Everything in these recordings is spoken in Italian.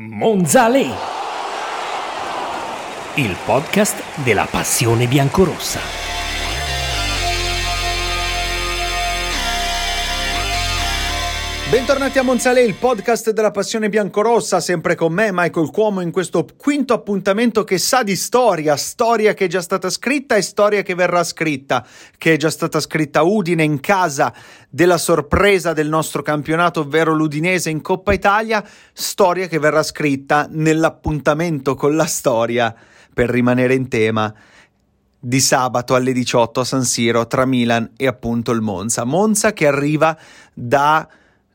Monzale, il podcast della passione biancorossa. Bentornati a Monzale, il podcast della passione biancorossa, sempre con me Michael Cuomo in questo quinto appuntamento che sa di storia, storia che è già stata scritta e storia che verrà scritta, che è già stata scritta Udine in casa della sorpresa del nostro campionato, ovvero l'Udinese in Coppa Italia, storia che verrà scritta nell'appuntamento con la storia, per rimanere in tema, di sabato alle 18 a San Siro tra Milan e appunto il Monza. Monza che arriva da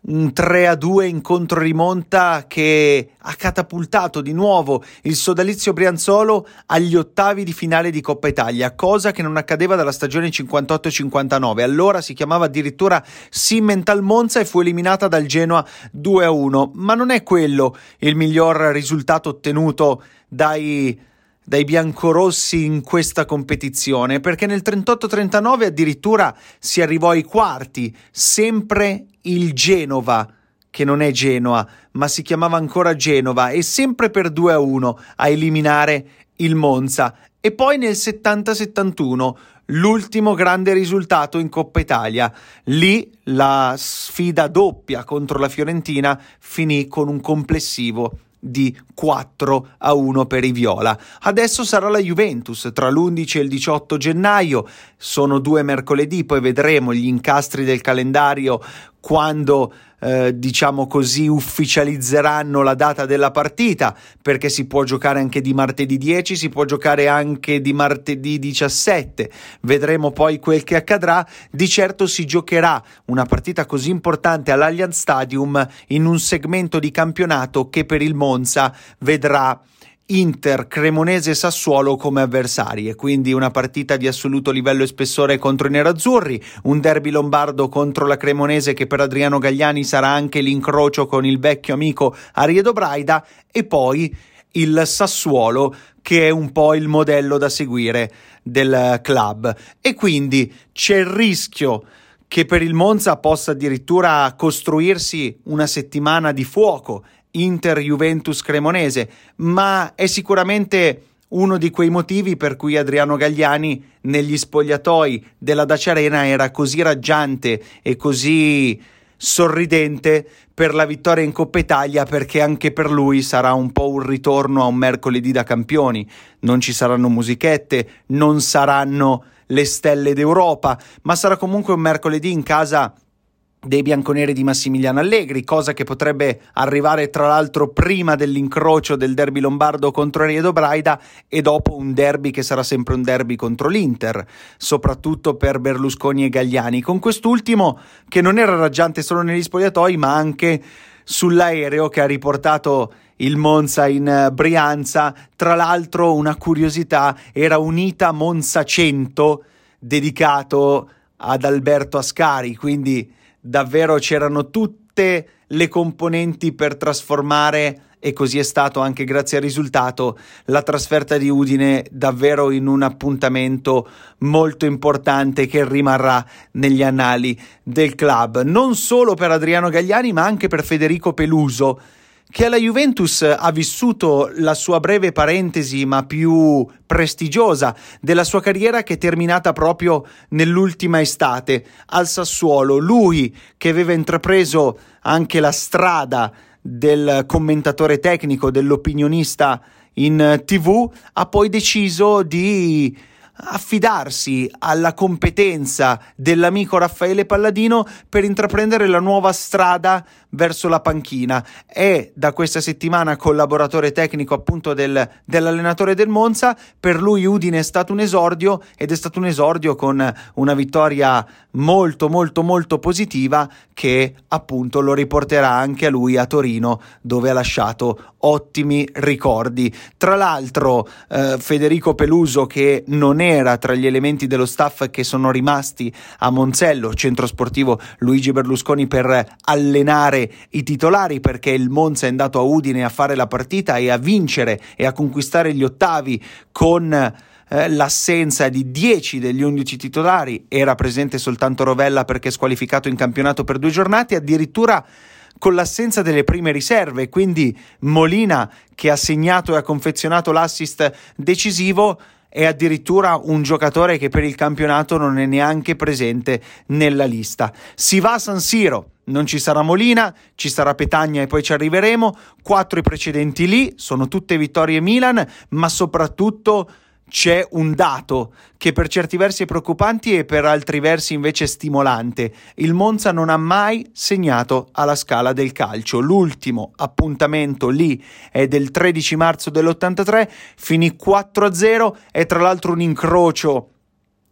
un 3 a 2 in controrimonta che ha catapultato di nuovo il sodalizio Brianzolo agli ottavi di finale di Coppa Italia, cosa che non accadeva dalla stagione 58-59. Allora si chiamava addirittura Simmental Monza e fu eliminata dal Genoa 2 a 1. Ma non è quello il miglior risultato ottenuto dai dai biancorossi in questa competizione, perché nel 38-39 addirittura si arrivò ai quarti, sempre il Genova, che non è Genoa, ma si chiamava ancora Genova, e sempre per 2 a 1 a eliminare il Monza. E poi nel 70-71 l'ultimo grande risultato in Coppa Italia. Lì la sfida doppia contro la Fiorentina finì con un complessivo di 4 a 1 per i Viola. Adesso sarà la Juventus tra l'11 e il 18 gennaio, sono due mercoledì, poi vedremo gli incastri del calendario quando eh, diciamo così ufficializzeranno la data della partita perché si può giocare anche di martedì 10 si può giocare anche di martedì 17 vedremo poi quel che accadrà. Di certo si giocherà una partita così importante all'Allianz Stadium in un segmento di campionato che per il Monza vedrà Inter, Cremonese e Sassuolo come avversarie, quindi una partita di assoluto livello e spessore contro i nerazzurri, un derby lombardo contro la Cremonese che per Adriano Gagliani sarà anche l'incrocio con il vecchio amico Ariedo Braida e poi il Sassuolo che è un po' il modello da seguire del club. E quindi c'è il rischio che per il Monza possa addirittura costruirsi una settimana di fuoco Inter Juventus Cremonese, ma è sicuramente uno di quei motivi per cui Adriano Gagliani negli spogliatoi della Dacia Arena era così raggiante e così sorridente per la vittoria in Coppa Italia perché anche per lui sarà un po' un ritorno a un mercoledì da campioni. Non ci saranno musichette, non saranno le stelle d'Europa, ma sarà comunque un mercoledì in casa dei bianconeri di Massimiliano Allegri, cosa che potrebbe arrivare tra l'altro prima dell'incrocio del derby lombardo contro Riedo Braida e dopo un derby che sarà sempre un derby contro l'Inter, soprattutto per Berlusconi e Gagliani, con quest'ultimo che non era raggiante solo negli spogliatoi ma anche sull'aereo che ha riportato il Monza in Brianza, tra l'altro una curiosità era unita Monza 100 dedicato ad Alberto Ascari, quindi davvero c'erano tutte le componenti per trasformare e così è stato anche grazie al risultato la trasferta di Udine davvero in un appuntamento molto importante che rimarrà negli annali del club. Non solo per Adriano Gagliani ma anche per Federico Peluso che alla Juventus ha vissuto la sua breve parentesi ma più prestigiosa della sua carriera che è terminata proprio nell'ultima estate al Sassuolo. Lui che aveva intrapreso anche la strada del commentatore tecnico, dell'opinionista in tv, ha poi deciso di affidarsi alla competenza dell'amico Raffaele Palladino per intraprendere la nuova strada verso la panchina. È da questa settimana collaboratore tecnico appunto del, dell'allenatore del Monza. Per lui Udine è stato un esordio ed è stato un esordio con una vittoria molto molto molto positiva che appunto lo riporterà anche a lui a Torino dove ha lasciato ottimi ricordi. Tra l'altro eh, Federico Peluso che non era tra gli elementi dello staff che sono rimasti a Monzello, centro sportivo Luigi Berlusconi per allenare i titolari perché il Monza è andato a Udine a fare la partita e a vincere e a conquistare gli ottavi con eh, l'assenza di 10 degli 11 titolari, era presente soltanto Rovella perché squalificato in campionato per due giornate, addirittura con l'assenza delle prime riserve, quindi Molina che ha segnato e ha confezionato l'assist decisivo è addirittura un giocatore che per il campionato non è neanche presente nella lista. Si va a San Siro, non ci sarà Molina, ci sarà Petagna e poi ci arriveremo. Quattro i precedenti lì, sono tutte vittorie Milan, ma soprattutto c'è un dato che per certi versi è preoccupante e per altri versi invece stimolante. Il Monza non ha mai segnato alla scala del calcio. L'ultimo appuntamento lì è del 13 marzo dell'83, finì 4-0, è tra l'altro un incrocio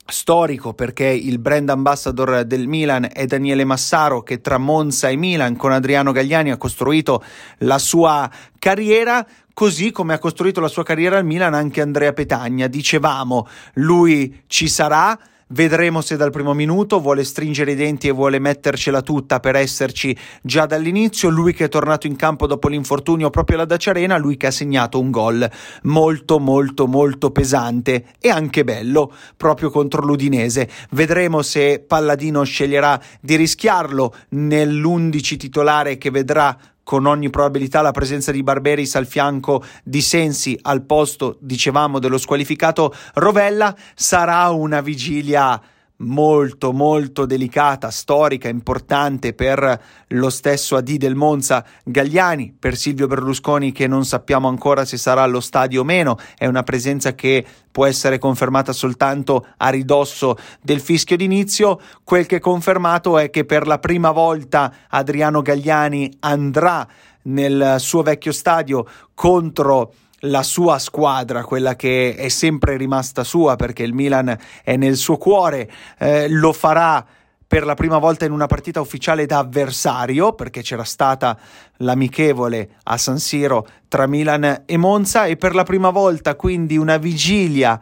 storico perché il brand ambassador del Milan è Daniele Massaro che tra Monza e Milan con Adriano Gagliani ha costruito la sua carriera così come ha costruito la sua carriera al Milan anche Andrea Petagna. Dicevamo, lui ci sarà, Vedremo se dal primo minuto vuole stringere i denti e vuole mettercela tutta per esserci già dall'inizio. Lui che è tornato in campo dopo l'infortunio proprio alla Dacia Arena, lui che ha segnato un gol molto molto molto pesante e anche bello proprio contro l'Udinese. Vedremo se Palladino sceglierà di rischiarlo nell'11 titolare che vedrà con ogni probabilità la presenza di Barberis al fianco di Sensi al posto, dicevamo, dello squalificato Rovella, sarà una vigilia molto molto delicata, storica, importante per lo stesso AD del Monza Gagliani, per Silvio Berlusconi che non sappiamo ancora se sarà allo stadio o meno, è una presenza che può essere confermata soltanto a ridosso del fischio d'inizio, quel che è confermato è che per la prima volta Adriano Gagliani andrà nel suo vecchio stadio contro la sua squadra, quella che è sempre rimasta sua perché il Milan è nel suo cuore, eh, lo farà per la prima volta in una partita ufficiale da avversario, perché c'era stata l'amichevole a San Siro tra Milan e Monza, e per la prima volta quindi una vigilia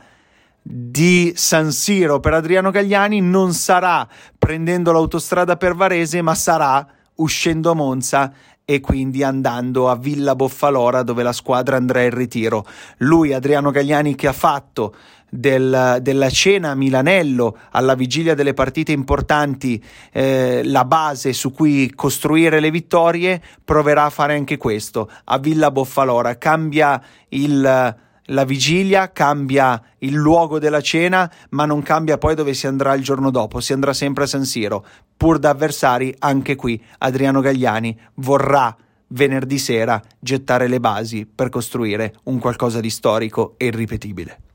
di San Siro per Adriano Gagliani non sarà prendendo l'autostrada per Varese, ma sarà uscendo a Monza e quindi andando a Villa Boffalora dove la squadra andrà in ritiro. Lui, Adriano Gagliani, che ha fatto del, della cena a Milanello alla vigilia delle partite importanti eh, la base su cui costruire le vittorie, proverà a fare anche questo a Villa Boffalora. Cambia il la vigilia, cambia il luogo della cena, ma non cambia poi dove si andrà il giorno dopo, si andrà sempre a San Siro. Pur da avversari, anche qui Adriano Gagliani vorrà venerdì sera gettare le basi per costruire un qualcosa di storico e irripetibile.